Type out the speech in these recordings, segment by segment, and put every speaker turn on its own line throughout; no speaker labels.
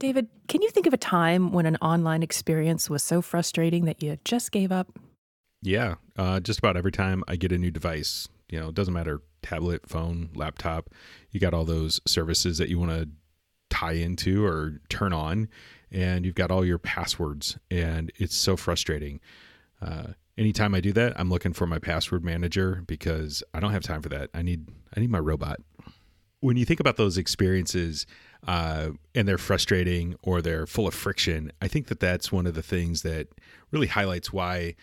David, can you think of a time when an online experience was so frustrating that you just gave up?
Yeah, uh, just about every time I get a new device, you know, it doesn't matter tablet, phone, laptop, you got all those services that you want to tie into or turn on, and you've got all your passwords, and it's so frustrating. Uh, anytime I do that, I'm looking for my password manager because I don't have time for that. I need I need my robot. When you think about those experiences, uh, and they're frustrating or they're full of friction, I think that that's one of the things that really highlights why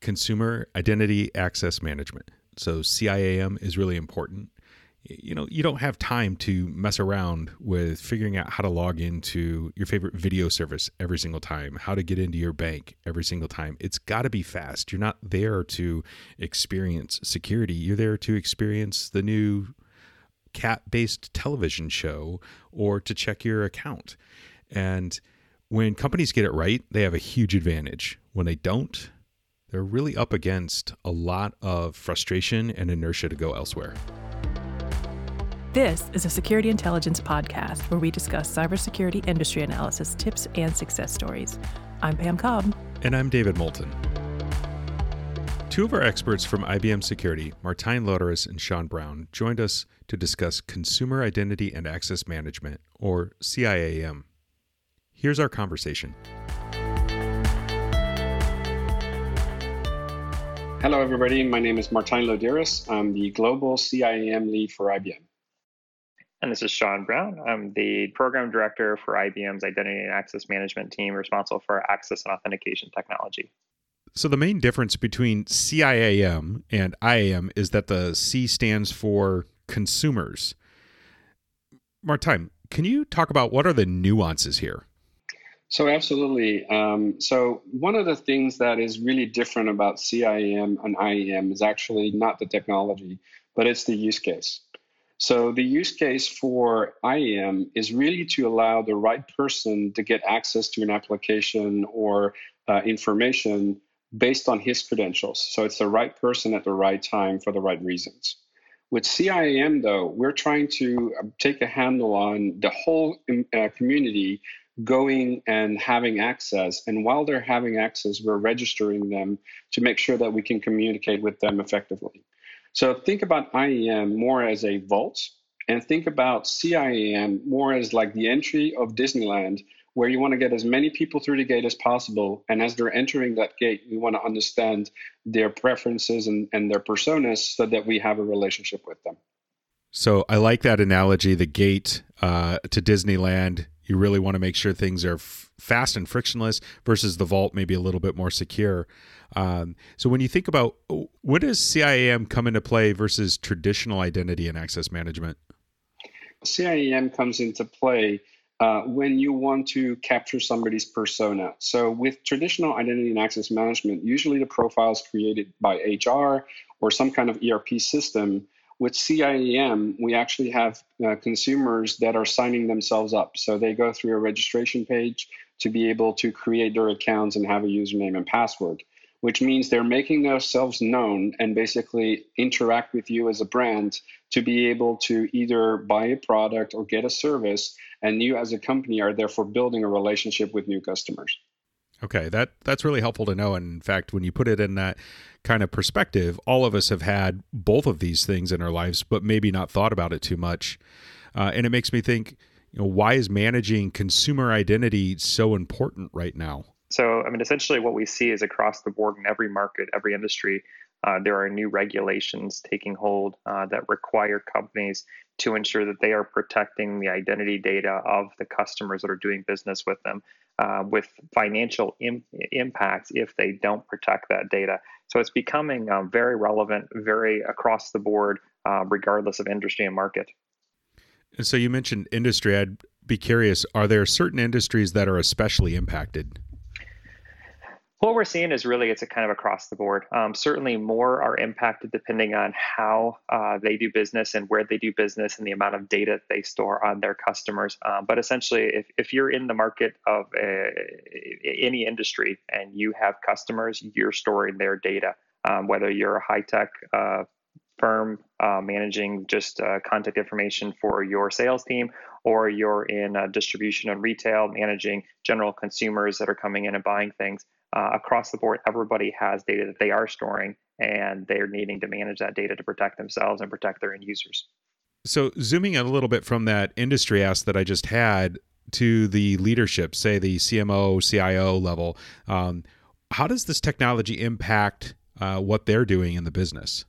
consumer identity access management, so CIAM, is really important. You know, you don't have time to mess around with figuring out how to log into your favorite video service every single time, how to get into your bank every single time. It's got to be fast. You're not there to experience security. You're there to experience the new cat based television show or to check your account. And when companies get it right, they have a huge advantage. When they don't, they're really up against a lot of frustration and inertia to go elsewhere.
This is a security intelligence podcast where we discuss cybersecurity industry analysis tips and success stories. I'm Pam Cobb.
And I'm David Moulton. Two of our experts from IBM Security, Martijn Loderis and Sean Brown, joined us to discuss Consumer Identity and Access Management, or CIAM. Here's our conversation.
Hello, everybody. My name is Martijn Loderis. I'm the Global CIAM lead for IBM.
And this is Sean Brown. I'm the program director for IBM's Identity and Access Management team, responsible for access and authentication technology.
So the main difference between CIAM and IAM is that the C stands for consumers. Martijn, can you talk about what are the nuances here?
So absolutely. Um, so one of the things that is really different about CIAM and IAM is actually not the technology, but it's the use case. So the use case for IAM is really to allow the right person to get access to an application or uh, information based on his credentials. So it's the right person at the right time for the right reasons. With CIAM, though, we're trying to um, take a handle on the whole um, uh, community going and having access. And while they're having access, we're registering them to make sure that we can communicate with them effectively. So think about IAM more as a vault and think about CIAM more as like the entry of Disneyland where you want to get as many people through the gate as possible. And as they're entering that gate, we want to understand their preferences and, and their personas so that we have a relationship with them.
So I like that analogy the gate uh, to Disneyland. You really want to make sure things are f- fast and frictionless versus the vault, maybe a little bit more secure. Um, so when you think about what does CIAM come into play versus traditional identity and access management?
CIAM comes into play uh, when you want to capture somebody's persona. So, with traditional identity and access management, usually the profile is created by HR or some kind of ERP system. With CIAM, we actually have uh, consumers that are signing themselves up. So, they go through a registration page to be able to create their accounts and have a username and password which means they're making themselves known and basically interact with you as a brand to be able to either buy a product or get a service. And you, as a company, are therefore building a relationship with new customers.
Okay, that that's really helpful to know. And in fact, when you put it in that kind of perspective, all of us have had both of these things in our lives, but maybe not thought about it too much. Uh, and it makes me think, you know, why is managing consumer identity so important right now?
So, I mean, essentially, what we see is across the board in every market, every industry, uh, there are new regulations taking hold uh, that require companies to ensure that they are protecting the identity data of the customers that are doing business with them, uh, with financial Im- impacts if they don't protect that data. So it's becoming um, very relevant, very across the board, uh, regardless of industry and market.
And so you mentioned industry. I'd be curious: are there certain industries that are especially impacted?
What we're seeing is really it's a kind of across the board. Um, certainly, more are impacted depending on how uh, they do business and where they do business and the amount of data they store on their customers. Um, but essentially, if, if you're in the market of a, any industry and you have customers, you're storing their data. Um, whether you're a high tech uh, firm uh, managing just uh, contact information for your sales team, or you're in uh, distribution and retail managing general consumers that are coming in and buying things. Uh, across the board, everybody has data that they are storing, and they're needing to manage that data to protect themselves and protect their end users.
So, zooming out a little bit from that industry ask that I just had to the leadership, say the CMO, CIO level, um, how does this technology impact uh, what they're doing in the business?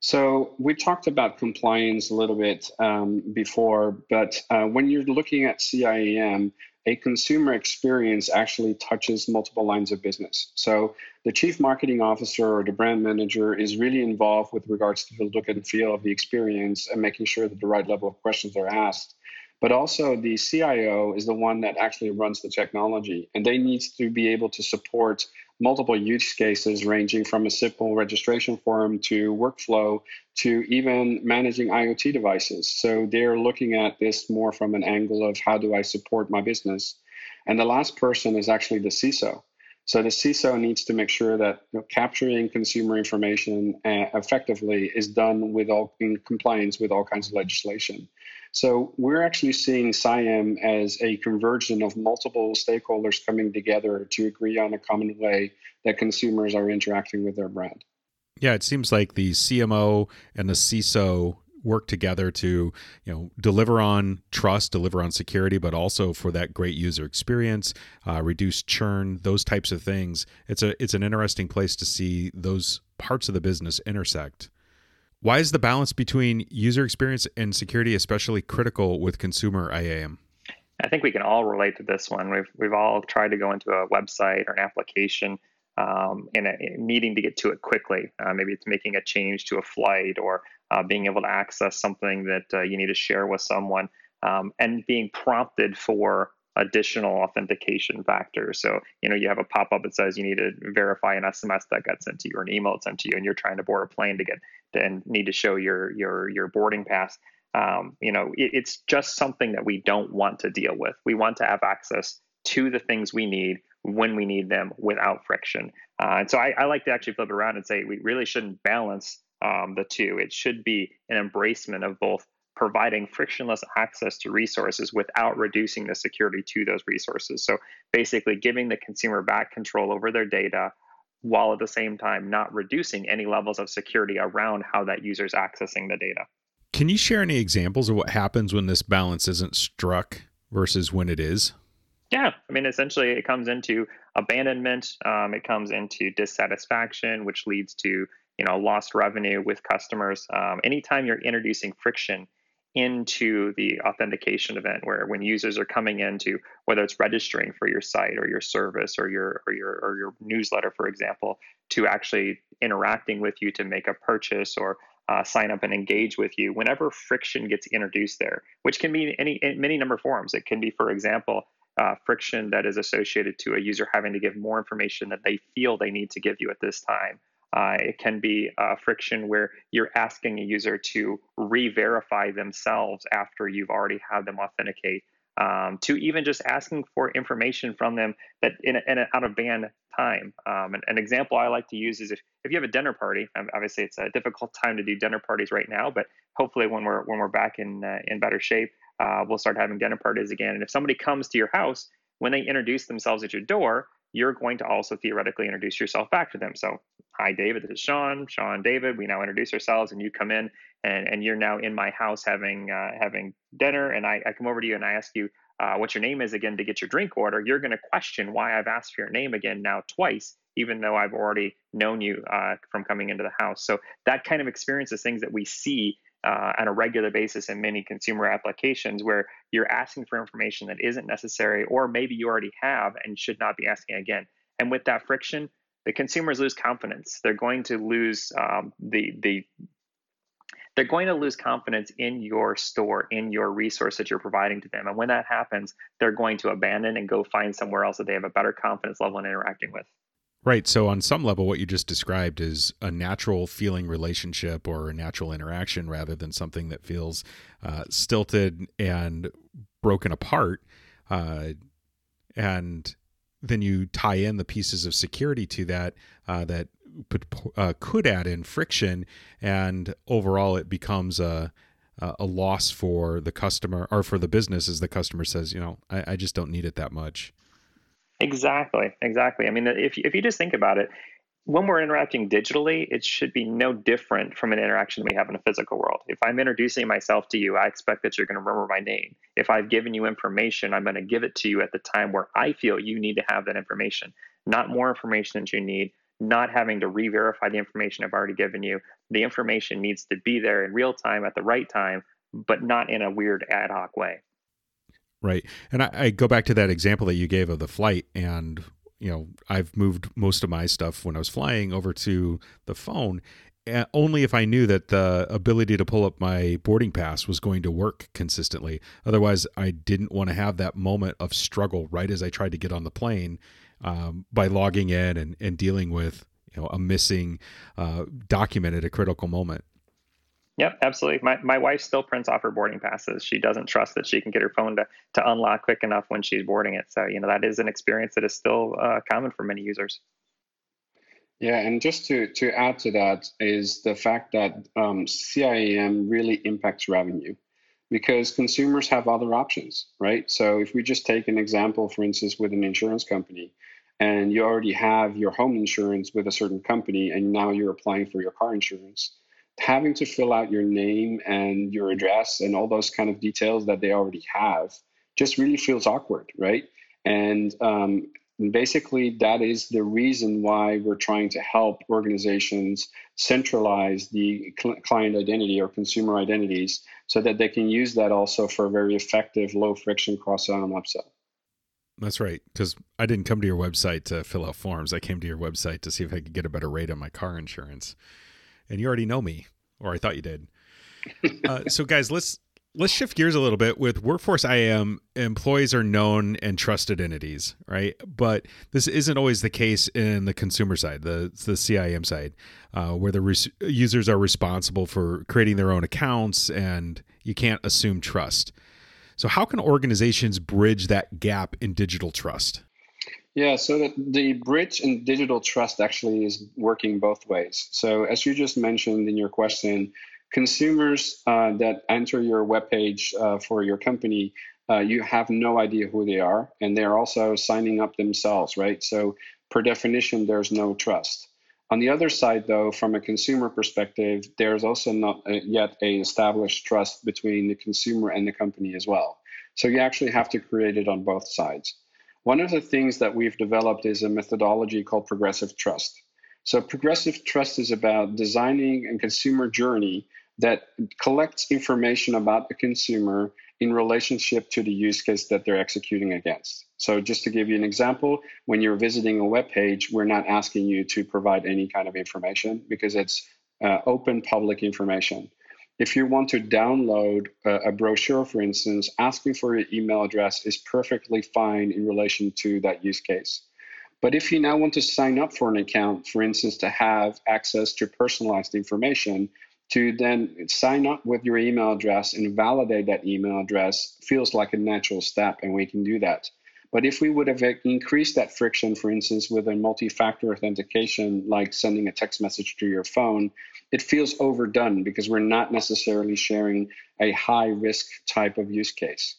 So we talked about compliance a little bit um, before, but uh, when you're looking at CIAM, a consumer experience actually touches multiple lines of business. So the chief marketing officer or the brand manager is really involved with regards to the look and feel of the experience and making sure that the right level of questions are asked. But also the CIO is the one that actually runs the technology, and they need to be able to support multiple use cases ranging from a simple registration form to workflow to even managing IoT devices. So they're looking at this more from an angle of how do I support my business. And the last person is actually the CISO. So the CISO needs to make sure that you know, capturing consumer information uh, effectively is done with all in compliance with all kinds of legislation. So we're actually seeing CIAM as a convergence of multiple stakeholders coming together to agree on a common way that consumers are interacting with their brand.
Yeah, it seems like the CMO and the CISO work together to you know deliver on trust deliver on security but also for that great user experience uh, reduce churn those types of things it's a it's an interesting place to see those parts of the business intersect why is the balance between user experience and security especially critical with consumer IAM?
I think we can all relate to this one. We've we've all tried to go into a website or an application um, and, needing to get to it quickly. Uh, maybe it's making a change to a flight or uh, being able to access something that uh, you need to share with someone, um, and being prompted for additional authentication factor. So, you know, you have a pop up that says you need to verify an SMS that got sent to you or an email sent to you, and you're trying to board a plane to get and need to show your your your boarding pass. Um, you know, it, it's just something that we don't want to deal with. We want to have access to the things we need when we need them without friction. Uh, and so I, I, like to actually flip around and say we really shouldn't balance um, the two. It should be an embracement of both providing frictionless access to resources without reducing the security to those resources. So basically giving the consumer back control over their data while at the same time not reducing any levels of security around how that user is accessing the data.
Can you share any examples of what happens when this balance isn't struck versus when it is?
Yeah, I mean, essentially, it comes into abandonment. Um, it comes into dissatisfaction, which leads to you know lost revenue with customers. Um, anytime you're introducing friction into the authentication event where when users are coming into whether it's registering for your site or your service or your or your or your newsletter for example to actually interacting with you to make a purchase or uh, sign up and engage with you whenever friction gets introduced there which can be any in many number of forms. It can be for example uh, friction that is associated to a user having to give more information that they feel they need to give you at this time uh, it can be uh, friction where you're asking a user to re-verify themselves after you've already had them authenticate, um, to even just asking for information from them that in, a, in an out of band time. Um, an, an, example I like to use is if, if you have a dinner party. Obviously, it's a difficult time to do dinner parties right now, but hopefully, when we're when we're back in uh, in better shape, uh, we'll start having dinner parties again. And if somebody comes to your house, when they introduce themselves at your door, you're going to also theoretically introduce yourself back to them. So, hi, David, this is Sean. Sean, David, we now introduce ourselves, and you come in, and, and you're now in my house having uh, having dinner, and I, I come over to you and I ask you uh, what your name is again to get your drink order. You're going to question why I've asked for your name again now twice, even though I've already known you uh, from coming into the house. So that kind of experience is things that we see uh, on a regular basis in many consumer applications where you're asking for information that isn't necessary, or maybe you already have and should not be asking again. And with that friction, the consumers lose confidence. They're going to lose um, the the they're going to lose confidence in your store, in your resource that you're providing to them. And when that happens, they're going to abandon and go find somewhere else that they have a better confidence level in interacting with.
Right. So, on some level, what you just described is a natural feeling relationship or a natural interaction rather than something that feels uh, stilted and broken apart. Uh, and then you tie in the pieces of security to that uh, that uh, could add in friction, and overall it becomes a a loss for the customer or for the business as the customer says, you know, I, I just don't need it that much.
Exactly, exactly. I mean, if if you just think about it, when we're interacting digitally, it should be no different from an interaction we have in a physical world. If I'm introducing myself to you, I expect that you're going to remember my name. If I've given you information, I'm going to give it to you at the time where I feel you need to have that information, not more information than you need, not having to re verify the information I've already given you. The information needs to be there in real time at the right time, but not in a weird ad hoc way.
Right. And I, I go back to that example that you gave of the flight and you know, I've moved most of my stuff when I was flying over to the phone eh, only if I knew that the ability to pull up my boarding pass was going to work consistently. Otherwise, I didn't want to have that moment of struggle right as I tried to get on the plane um, by logging in and, and dealing with you know a missing uh, document at a critical moment.
Yep, absolutely. My, my wife still prints off her boarding passes. She doesn't trust that she can get her phone to, to unlock quick enough when she's boarding it. So, you know, that is an experience that is still uh, common for many users.
Yeah, and just to, to add to that is the fact that um, CIAM really impacts revenue because consumers have other options, right? So if we just take an example, for instance, with an insurance company, and you already have your home insurance with a certain company, and now you're applying for your car insurance having to fill out your name and your address and all those kind of details that they already have just really feels awkward, right? And um, basically, that is the reason why we're trying to help organizations centralize the cl- client identity or consumer identities so that they can use that also for a very effective, low friction cross sell and upsell.
That's right. Because I didn't come to your website to fill out forms. I came to your website to see if I could get a better rate on my car insurance and you already know me, or I thought you did. Uh, so, guys, let's let's shift gears a little bit. With Workforce IAM, employees are known and trusted entities, right? But this isn't always the case in the consumer side, the the CIM side, uh, where the res- users are responsible for creating their own accounts, and you can't assume trust. So, how can organizations bridge that gap in digital trust?
Yeah, so the, the bridge and digital trust actually is working both ways. So, as you just mentioned in your question, consumers uh, that enter your webpage uh, for your company, uh, you have no idea who they are, and they're also signing up themselves, right? So, per definition, there's no trust. On the other side, though, from a consumer perspective, there's also not uh, yet a established trust between the consumer and the company as well. So, you actually have to create it on both sides. One of the things that we've developed is a methodology called progressive trust. So, progressive trust is about designing a consumer journey that collects information about the consumer in relationship to the use case that they're executing against. So, just to give you an example, when you're visiting a web page, we're not asking you to provide any kind of information because it's uh, open public information. If you want to download a, a, brochure, for instance, asking for your email address is perfectly fine in relation to that use case. But if you now want to sign up for an account, for instance, to have access to personalized information, to then sign up with your email address and validate that email address feels like a natural step, and we can do that. But if we would have increased that friction, for instance, with a multi factor authentication, like sending a text message to your phone, it feels overdone because we're not necessarily sharing a high risk type of use case.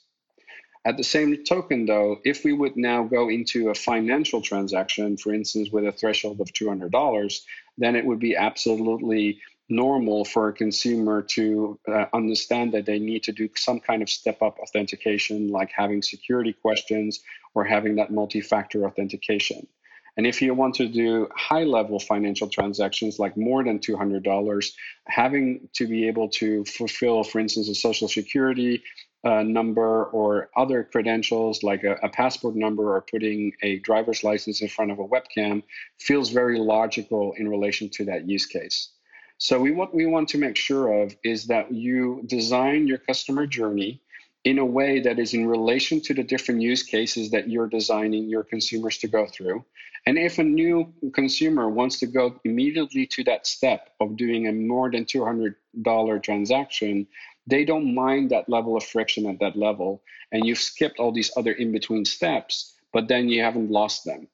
At the same token, though, if we would now go into a financial transaction, for instance, with a threshold of $200, then it would be absolutely normal for a consumer to uh, understand that they need to do some kind of step up authentication, like having security questions or having that multi factor authentication. And if you want to do high level financial transactions, like more than $200, having to be able to fulfill, for instance, a social security uh, number or other credentials like a, a, passport number or putting a driver's license in front of a webcam feels very logical in relation to that use case. So we what we want to make sure of is that you design your customer journey in a way that is in relation to the different use cases that you're designing your consumers to go through. And if a new consumer wants to go immediately to that step of doing a more than $200 transaction, they don't mind that level of friction at that level. And you've skipped all these other in between steps, but then you haven't lost them.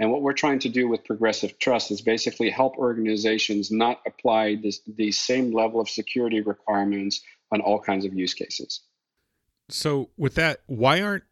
And what we're trying to do with progressive trust is basically help organizations not apply this, the same level of security requirements on all kinds of use cases.
So, with that, why aren't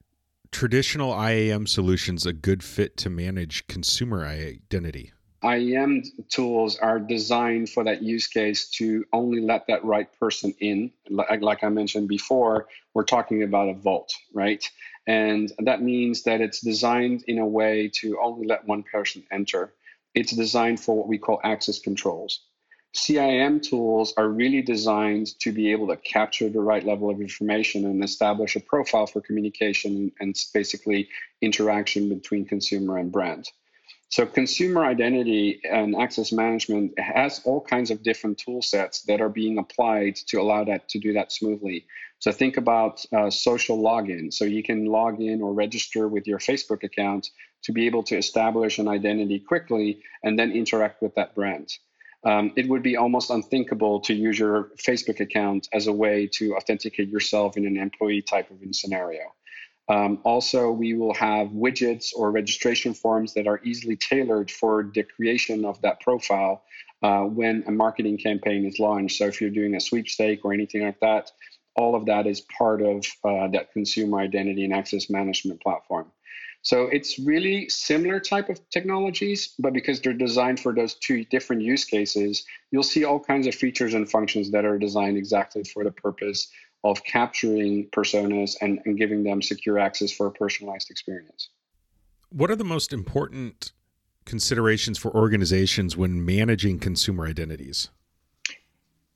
traditional IAM solutions a good fit to manage consumer identity?
IAM tools are designed for that use case to only let that right person in. Like, like I mentioned before, we're talking about a vault, right? And that means that it's designed in a way to only let one person enter. It's designed for what we call access controls. CIM tools are really designed to be able to capture the right level of information and establish a profile for communication and basically interaction between consumer and brand. So consumer identity and access management has all kinds of different tool sets that are being applied to allow that to do that smoothly. So think about uh, social login. So you can log in or register with your Facebook account to be able to establish an identity quickly and then interact with that brand. Um, it would be almost unthinkable to use your Facebook account as a way to authenticate yourself in an employee type of scenario. Um, also, we will have widgets or registration forms that are easily tailored for the creation of that profile uh, when a marketing campaign is launched. So, if you're doing a sweepstake or anything like that, all of that is part of uh, that consumer identity and access management platform. So it's really similar type of technologies, but because they're designed for those two different use cases, you'll see all kinds of features and functions that are designed exactly for the purpose of capturing personas and, and giving them secure access for a personalized experience.
What are the most important considerations for organizations when managing consumer identities?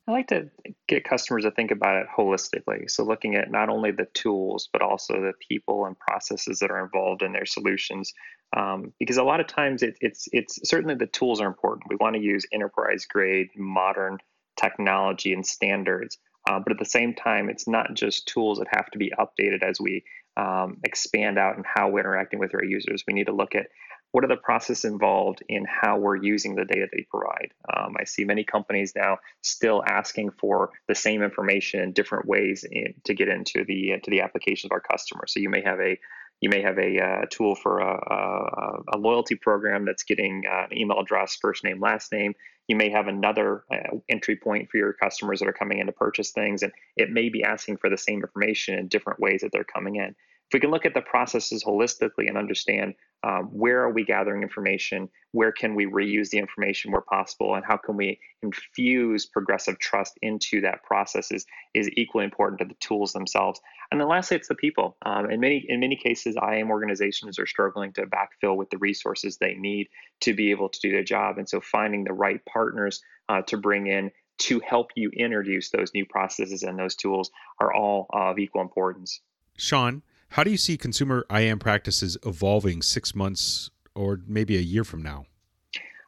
I like to get customers to think about it holistically. So, looking at not only the tools, but also the people and processes that are involved in their solutions. Um, because a lot of times it, it's, it's certainly the tools are important. We want to use enterprise grade, modern technology and standards. Uh, but at the same time, it's not just tools that have to be updated as we um, expand out and how we're interacting with our users. We need to look at what are the processes involved in how we're using the data they provide. Um, I see many companies now still asking for the same information in different ways in, to get into the to the applications of our customers. So you may have a you may have a uh, tool for a, a, a, loyalty program that's getting uh, an email address, first name, last name. You may have another uh, entry point for your customers that are coming in to purchase things, and it may be asking for the same information in different ways that they're coming in. If we can look at the processes holistically and understand um, where are we gathering information, where can we reuse the information where possible, and how can we infuse progressive trust into that process is, is equally important to the tools themselves. And then lastly, it's the people. Um, in many in many cases, IAM organizations are struggling to backfill with the resources they need to be able to do their job, and so finding the right partners uh, to bring in to help you introduce those new processes and those tools are all of equal importance.
Sean, how do you see consumer IAM practices evolving six months or maybe a year from now?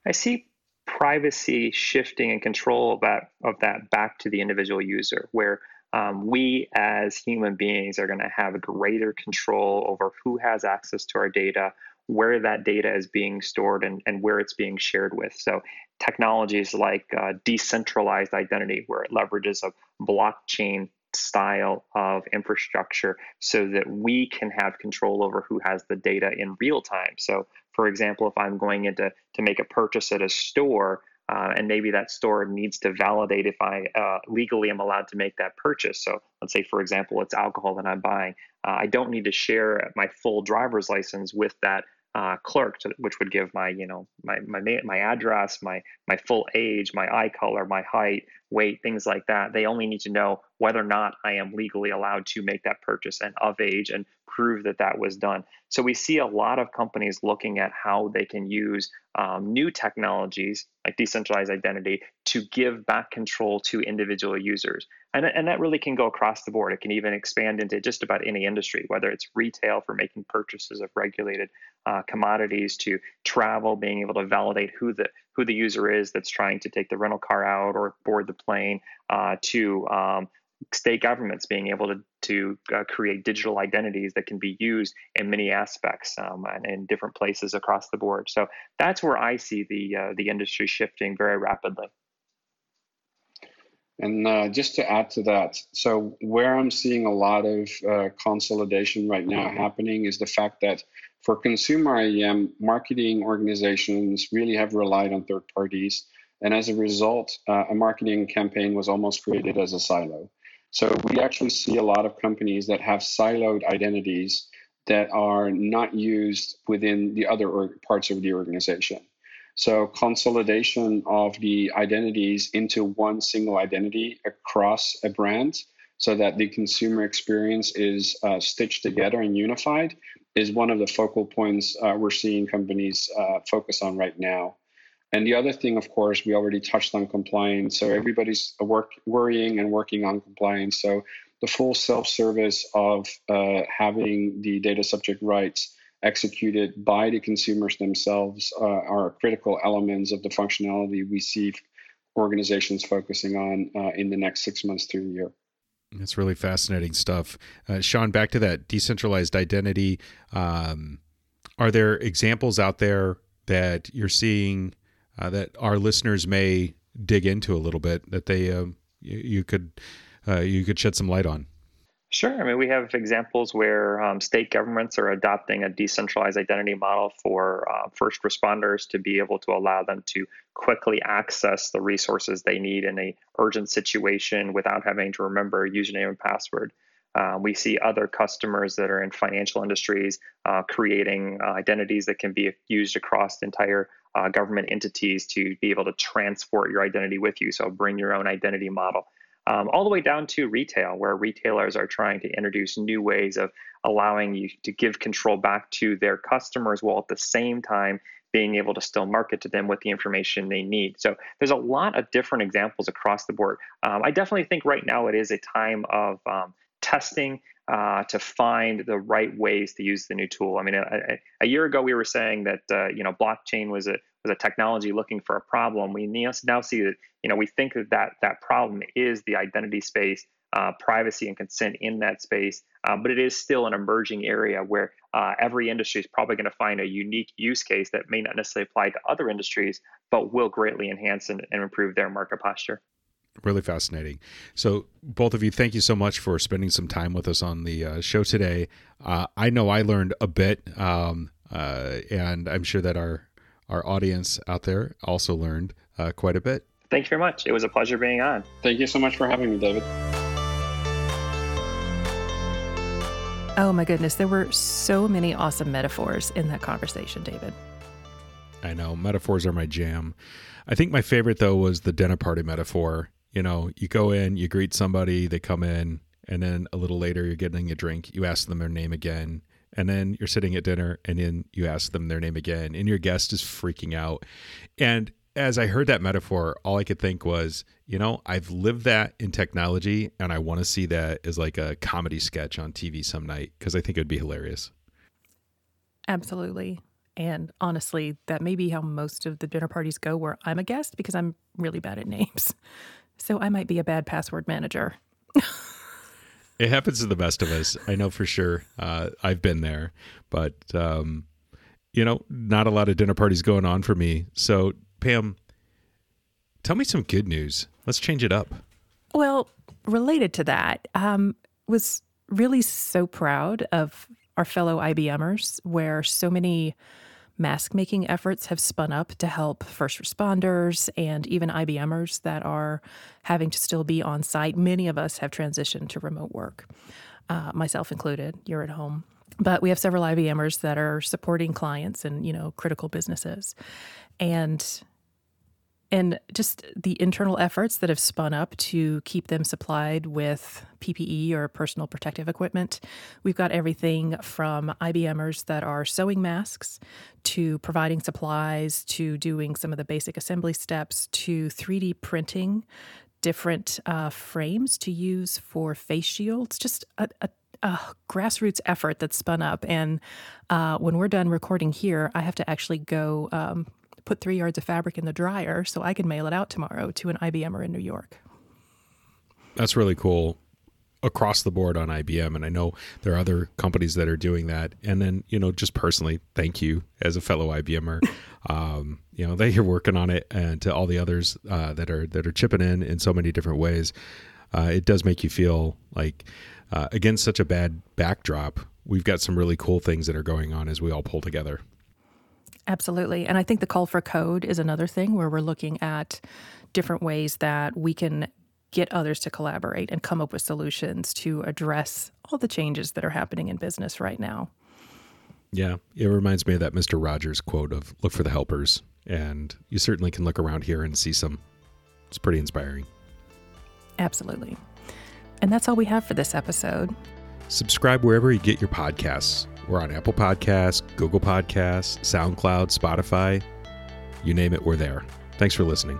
I see privacy shifting and control of that, of that back to the individual user, where um, we as human beings are going to have greater control over who has access to our data, where that data is being stored, and, and where it's being shared with. So, technologies like uh, decentralized identity, where it leverages a blockchain style of infrastructure so that we can have control over who has the data in real time. So, for example, if I'm going into to make a purchase at a store, uh, and maybe that store needs to validate if I uh, legally am allowed to make that purchase. So let's say, for example, it's alcohol that I'm buying. Uh, I don't need to share my full driver's license with that uh, clerk, to, which would give my, you know, my my my address, my my full age, my eye color, my height, weight, things like that. They only need to know whether or not I am legally allowed to make that purchase and of age and prove that that was done. So we see a lot of companies looking at how they can use um, new technologies like decentralized identity to give back control to individual users. And, and that really can go across the board. It can even expand into just about any industry, whether it's retail for making purchases of regulated uh, commodities to travel, being able to validate who the who the user is that's trying to take the rental car out or board the plane, uh, to um, state governments being able to, to uh, create digital identities that can be used in many aspects um, and in different places across the board. So that's where I see the uh, the industry shifting very rapidly.
And uh, just to add to that, so where I'm seeing a lot of uh, consolidation right now happening is the fact that for consumer IAM, marketing organizations really have relied on third parties. And as a result, uh, a marketing campaign was almost created as a silo. So we actually see a lot of companies that have siloed identities that are not used within the other parts of the organization. So consolidation of the identities into one single identity across a brand so that the consumer experience is uh, stitched together and unified is one of the focal points uh, we're seeing companies uh, focus on right now. And the other thing, of course, we already touched on compliance. So everybody's work, worrying and working on compliance. So the full self-service of uh, having the data subject rights executed by the consumers themselves uh, are critical elements of the functionality we see organizations focusing on uh, in the next six months to a year.
That's really fascinating stuff. Uh, Sean, back to that decentralized identity. Um, are there examples out there that you're seeing uh, that our listeners may dig into a little bit that they um, you, you, could uh, you could shed some light on?
Sure. I mean, we have examples where um, state governments are adopting a decentralized identity model for uh, first responders to be able to allow them to quickly access the resources they need in a urgent situation without having to remember a username and password. Uh, we see other customers that are in financial industries uh, creating uh, identities that can be used across entire uh, government entities to be able to transport your identity with you. So bring your own identity model um, all the way down to retail, where retailers are trying to introduce new ways of allowing you to give control back to their customers while at the same time being able to still market to them with the information they need. So there's a lot of different examples across the board. Um, I definitely think right now it is a time of um, testing uh, to find the right ways to use the new tool. I mean, a, a year ago we were saying that uh, you know blockchain was a was a technology looking for a problem. We now see that you know we think that that, that problem is the identity space, uh, privacy and consent in that space, uh, but it is still an emerging area where uh, every industry is probably going to find a unique use case that may not necessarily apply to other industries, but will greatly enhance and, and improve their market posture
really fascinating. So, both of you, thank you so much for spending some time with us on the uh, show today. Uh, I know I learned a bit, um, uh, and I'm sure that our our audience out there also learned uh, quite a bit.
Thank you very much. It was a pleasure being on.
Thank you so much for having me, David.
Oh my goodness, there were so many awesome metaphors in that conversation, David.
I know, metaphors are my jam. I think my favorite though was the dinner party metaphor. You know, you go in, you greet somebody, they come in, and then a little later you're getting a drink, you ask them their name again, and then you're sitting at dinner and then you ask them their name again and your guest is freaking out. And as i heard that metaphor all i could think was you know i've lived that in technology and i want to see that as like a comedy sketch on tv some night because i think it would be hilarious.
Absolutely. And honestly that may be how most of the dinner parties go where i'm a guest because i'm really bad at names. So i might be a bad password manager
it happens to the best of us. I know for sure. Uh, I've been there, but um, you know, not a lot of dinner parties going on for me. So, Pam, tell me some good news. Let's change it up.
Well, related to that, um, was really so proud of our fellow IBMers, where so many mask making efforts have spun up to help first responders and even IBMers that are having to still be on site. Many of us have transitioned to remote work, uh, myself included. You're at home. But we have several IBMers that are supporting clients and, you know, critical businesses. And and just the internal efforts that have spun up to keep them supplied with PPE or personal protective equipment. We've got everything from IBMers that are sewing masks to providing supplies to doing some of the basic assembly steps to 3D printing different uh, frames to use for face shields. Just a, a a grassroots effort that's spun up. And uh, when we're done recording here, I have to actually go um, put three yards of fabric in the dryer so I can mail it out tomorrow to an IBMer in New York.
That's really cool. across the board on IBM. And I know there are other companies that are doing that. And then, you know, just personally, thank you as a fellow IBMer. Um, you know, that you're working on it and to all the others uh, that are that are chipping in in so many different ways. Uh, it does make you feel like uh, against such a bad backdrop, we've got some really cool things that are going on as we all pull together.
Absolutely. And I think the call for code is another thing where we're looking at different ways that we can get others to collaborate and come up with solutions to address all the changes that are happening in business right now.
Yeah, it reminds me of that Mr. Rogers quote of look for the helpers. And you certainly can look around here and see some. It's pretty inspiring.
Absolutely. And that's all we have for this episode.
Subscribe wherever you get your podcasts. We're on Apple Podcasts, Google Podcasts, SoundCloud, Spotify. You name it, we're there. Thanks for listening.